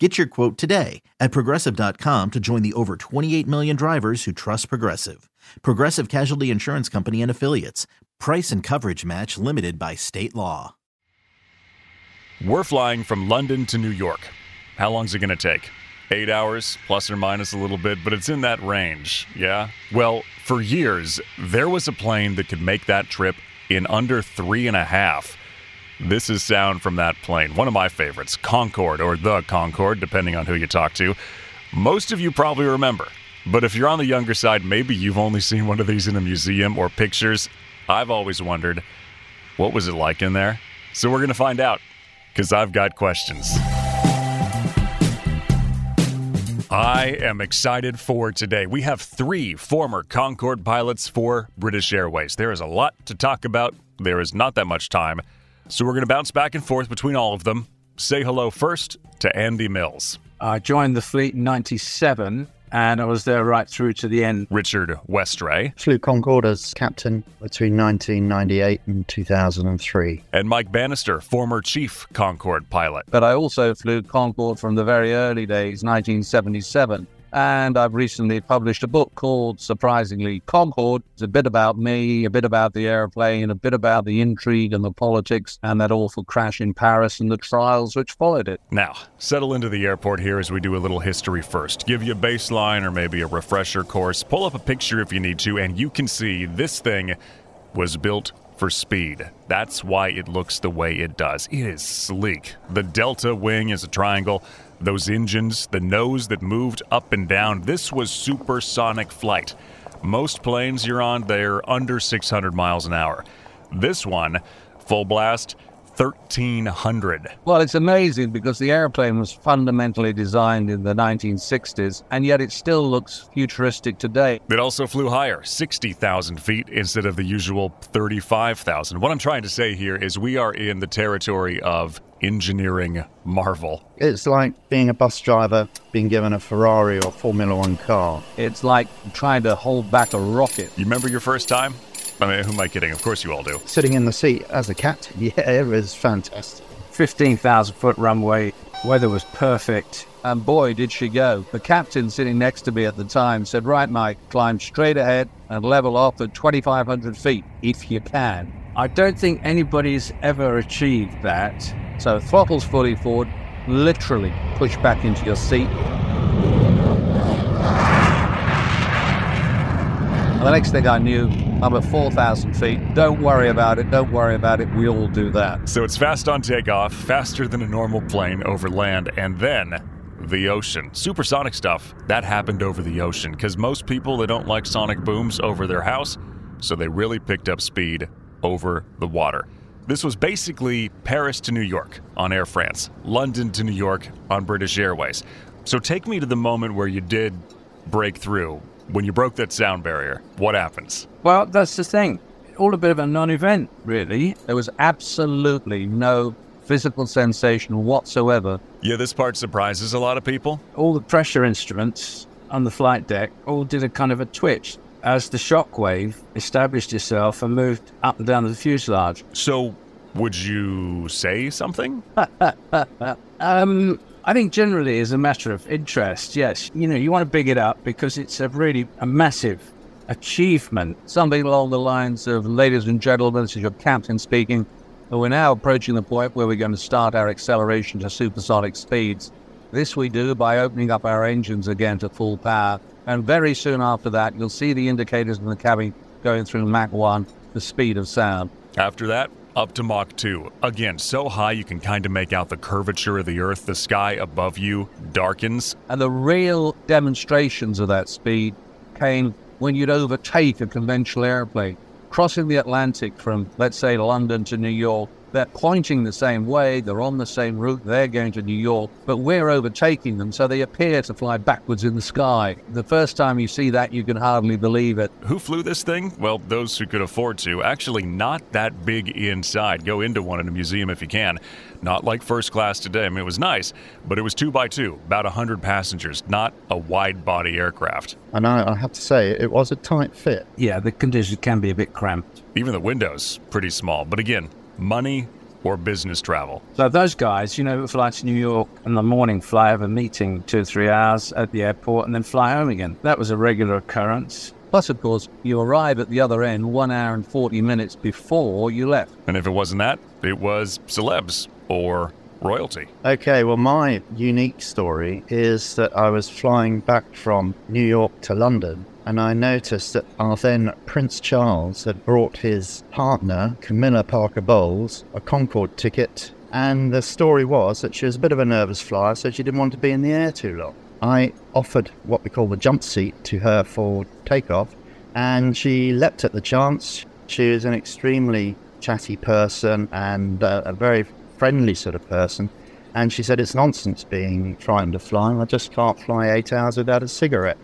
Get your quote today at progressive.com to join the over 28 million drivers who trust Progressive. Progressive Casualty Insurance Company and Affiliates. Price and coverage match limited by state law. We're flying from London to New York. How long's it going to take? Eight hours, plus or minus a little bit, but it's in that range, yeah? Well, for years, there was a plane that could make that trip in under three and a half. This is sound from that plane, one of my favorites, Concorde or the Concorde, depending on who you talk to. Most of you probably remember, but if you're on the younger side, maybe you've only seen one of these in a museum or pictures. I've always wondered, what was it like in there? So we're going to find out, because I've got questions. I am excited for today. We have three former Concorde pilots for British Airways. There is a lot to talk about. There is not that much time. So we're going to bounce back and forth between all of them. Say hello first to Andy Mills. I joined the fleet in 97 and I was there right through to the end. Richard Westray. Flew Concorde as captain between 1998 and 2003. And Mike Bannister, former chief Concorde pilot. But I also flew Concorde from the very early days, 1977. And I've recently published a book called, surprisingly, Concorde. It's a bit about me, a bit about the airplane, a bit about the intrigue and the politics and that awful crash in Paris and the trials which followed it. Now, settle into the airport here as we do a little history first. Give you a baseline or maybe a refresher course. Pull up a picture if you need to, and you can see this thing was built for speed. That's why it looks the way it does. It is sleek. The Delta wing is a triangle. Those engines, the nose that moved up and down, this was supersonic flight. Most planes you're on, they're under 600 miles an hour. This one, full blast, 1300. Well, it's amazing because the airplane was fundamentally designed in the 1960s, and yet it still looks futuristic today. It also flew higher, 60,000 feet instead of the usual 35,000. What I'm trying to say here is we are in the territory of engineering marvel. It's like being a bus driver being given a Ferrari or Formula One car. It's like trying to hold back a rocket. You remember your first time? I mean, who am I kidding? Of course you all do. Sitting in the seat as a cat. yeah, it was fantastic. 15,000 foot runway, weather was perfect. And boy, did she go. The captain sitting next to me at the time said, Right, Mike, climb straight ahead and level off at 2,500 feet if you can. I don't think anybody's ever achieved that. So throttles fully forward, literally push back into your seat. And the next thing I knew, I'm at 4,000 feet. Don't worry about it. Don't worry about it. We all do that. So it's fast on takeoff, faster than a normal plane over land, and then the ocean. Supersonic stuff, that happened over the ocean because most people, they don't like sonic booms over their house, so they really picked up speed over the water. This was basically Paris to New York on Air France, London to New York on British Airways. So take me to the moment where you did break through. When you broke that sound barrier, what happens? Well, that's the thing. All a bit of a non event, really. There was absolutely no physical sensation whatsoever. Yeah, this part surprises a lot of people. All the pressure instruments on the flight deck all did a kind of a twitch as the shock wave established itself and moved up and down the fuselage. So, would you say something? um, I think generally as a matter of interest, yes. You know, you want to big it up because it's a really a massive achievement. Something along the lines of, ladies and gentlemen, this is your captain speaking. We're now approaching the point where we're going to start our acceleration to supersonic speeds. This we do by opening up our engines again to full power. And very soon after that, you'll see the indicators in the cabin going through Mach 1, the speed of sound. After that, up to Mach 2. Again, so high you can kind of make out the curvature of the Earth. The sky above you darkens. And the real demonstrations of that speed came when you'd overtake a conventional airplane. Crossing the Atlantic from, let's say, London to New York They're pointing the same way, they're on the same route, they're going to New York, but we're overtaking them, so they appear to fly backwards in the sky. The first time you see that, you can hardly believe it. Who flew this thing? Well, those who could afford to. Actually, not that big inside. Go into one in a museum if you can. Not like first class today. I mean, it was nice, but it was two by two, about 100 passengers, not a wide body aircraft. And I, I have to say, it was a tight fit. Yeah, the conditions can be a bit cramped. Even the windows, pretty small. But again, money or business travel. So those guys, you know, fly to New York in the morning, fly have a meeting two or three hours at the airport, and then fly home again. That was a regular occurrence. Plus, of course, you arrive at the other end one hour and 40 minutes before you left. And if it wasn't that, it was celebs or royalty. Okay, well, my unique story is that I was flying back from New York to London and I noticed that our then Prince Charles had brought his partner, Camilla Parker Bowles, a Concorde ticket. And the story was that she was a bit of a nervous flyer, so she didn't want to be in the air too long. I offered what we call the jump seat to her for takeoff, and she leapt at the chance. She was an extremely chatty person and uh, a very friendly sort of person. And she said, It's nonsense being trying to fly. I just can't fly eight hours without a cigarette.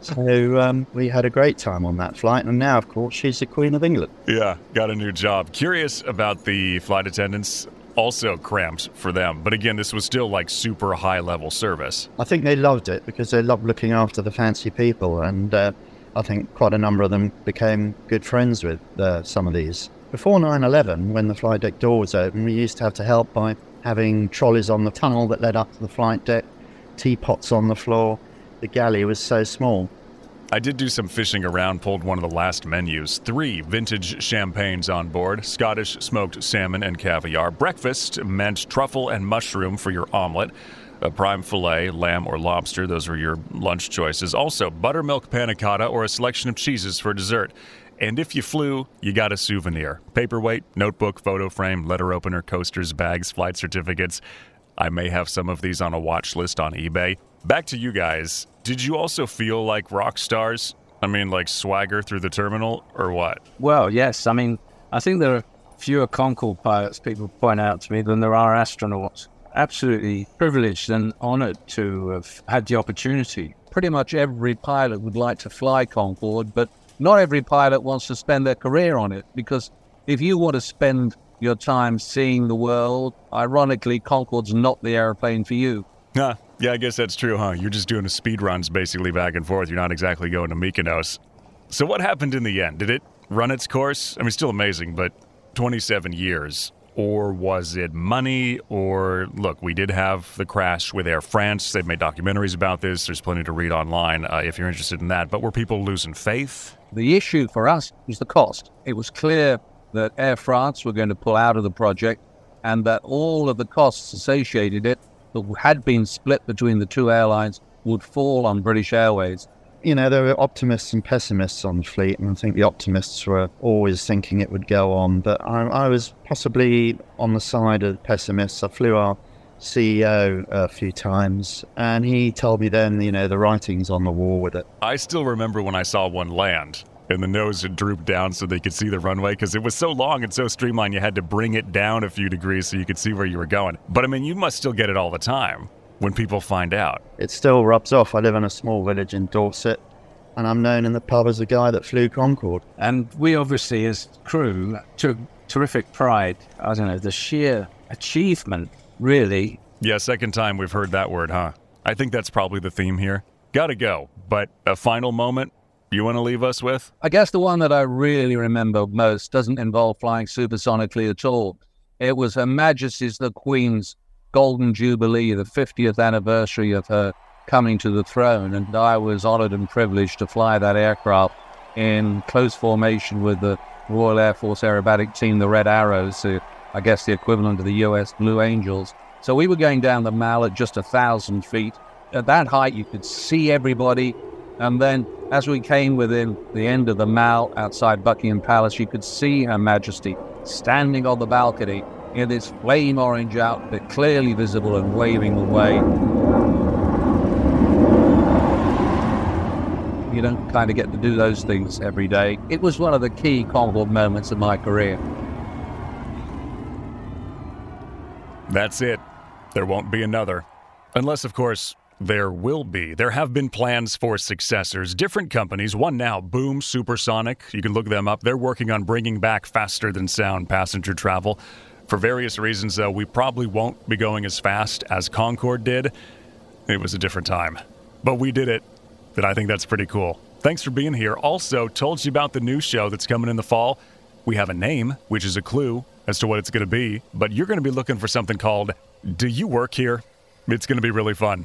So um, we had a great time on that flight, and now, of course, she's the Queen of England. Yeah, got a new job. Curious about the flight attendants. Also cramped for them, but again, this was still like super high level service. I think they loved it because they loved looking after the fancy people, and uh, I think quite a number of them became good friends with uh, some of these. Before 9 11, when the flight deck door was open, we used to have to help by having trolleys on the tunnel that led up to the flight deck, teapots on the floor. The galley was so small. I did do some fishing around, pulled one of the last menus. Three vintage champagnes on board Scottish smoked salmon and caviar. Breakfast meant truffle and mushroom for your omelet. A prime filet, lamb or lobster, those were your lunch choices. Also, buttermilk panna cotta or a selection of cheeses for dessert. And if you flew, you got a souvenir paperweight, notebook, photo frame, letter opener, coasters, bags, flight certificates. I may have some of these on a watch list on eBay. Back to you guys. Did you also feel like rock stars? I mean, like swagger through the terminal, or what? Well, yes. I mean, I think there are fewer Concorde pilots, people point out to me, than there are astronauts. Absolutely privileged and honored to have had the opportunity. Pretty much every pilot would like to fly Concorde, but not every pilot wants to spend their career on it because if you want to spend your time seeing the world, ironically, Concorde's not the airplane for you. Huh. Yeah, I guess that's true, huh? You're just doing speed runs basically back and forth. You're not exactly going to Mykonos. So, what happened in the end? Did it run its course? I mean, still amazing, but 27 years. Or was it money? Or, look, we did have the crash with Air France. They've made documentaries about this. There's plenty to read online uh, if you're interested in that. But were people losing faith? The issue for us was the cost. It was clear that Air France were going to pull out of the project and that all of the costs associated it that had been split between the two airlines would fall on British Airways. You know, there were optimists and pessimists on the fleet, and I think the optimists were always thinking it would go on. But I, I was possibly on the side of the pessimists. I flew our CEO a few times, and he told me then, you know, the writing's on the wall with it. I still remember when I saw one land and the nose had drooped down so they could see the runway because it was so long and so streamlined you had to bring it down a few degrees so you could see where you were going. But I mean, you must still get it all the time when people find out. It still rubs off. I live in a small village in Dorset, and I'm known in the pub as the guy that flew Concorde. And we obviously, as crew, took terrific pride. I don't know, the sheer achievement, really. Yeah, second time we've heard that word, huh? I think that's probably the theme here. Gotta go. But a final moment you want to leave us with? I guess the one that I really remember most doesn't involve flying supersonically at all. It was Her Majesty's the Queen's Golden Jubilee, the 50th anniversary of her coming to the throne, and I was honored and privileged to fly that aircraft in close formation with the Royal Air Force Aerobatic Team, the Red Arrows, I guess the equivalent of the US Blue Angels. So we were going down the Mall at just a thousand feet. At that height, you could see everybody. And then as we came within the end of the Mall outside Buckingham Palace, you could see Her Majesty standing on the balcony in this flame orange outfit, clearly visible and waving away. You don't kind of get to do those things every day. It was one of the key Concorde moments of my career. That's it. There won't be another. Unless, of course, there will be. There have been plans for successors. Different companies, one now, Boom Supersonic. You can look them up. They're working on bringing back faster than sound passenger travel. For various reasons, though, we probably won't be going as fast as Concorde did. It was a different time. But we did it. And I think that's pretty cool. Thanks for being here. Also, told you about the new show that's coming in the fall. We have a name, which is a clue as to what it's going to be, but you're going to be looking for something called Do You Work Here? It's going to be really fun.